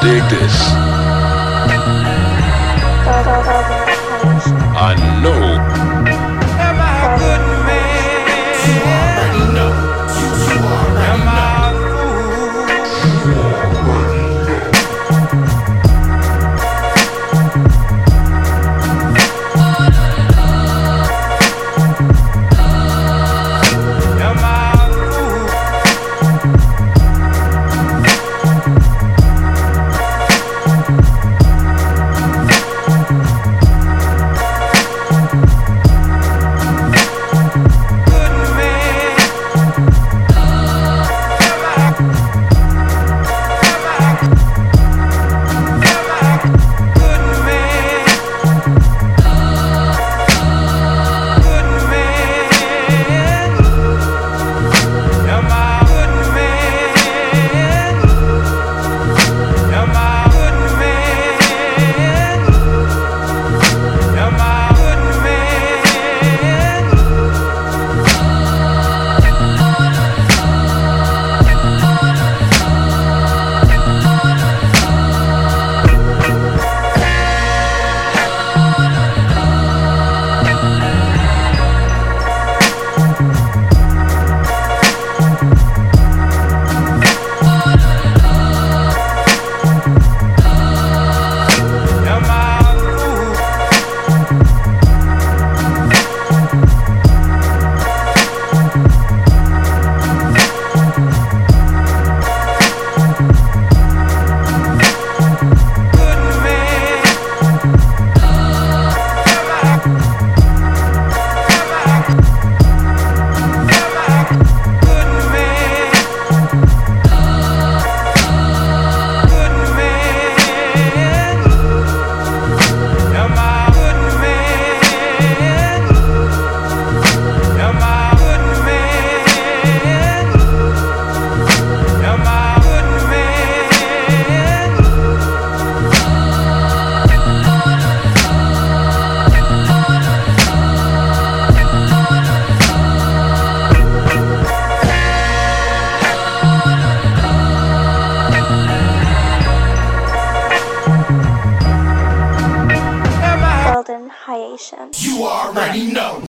dig this. You already know.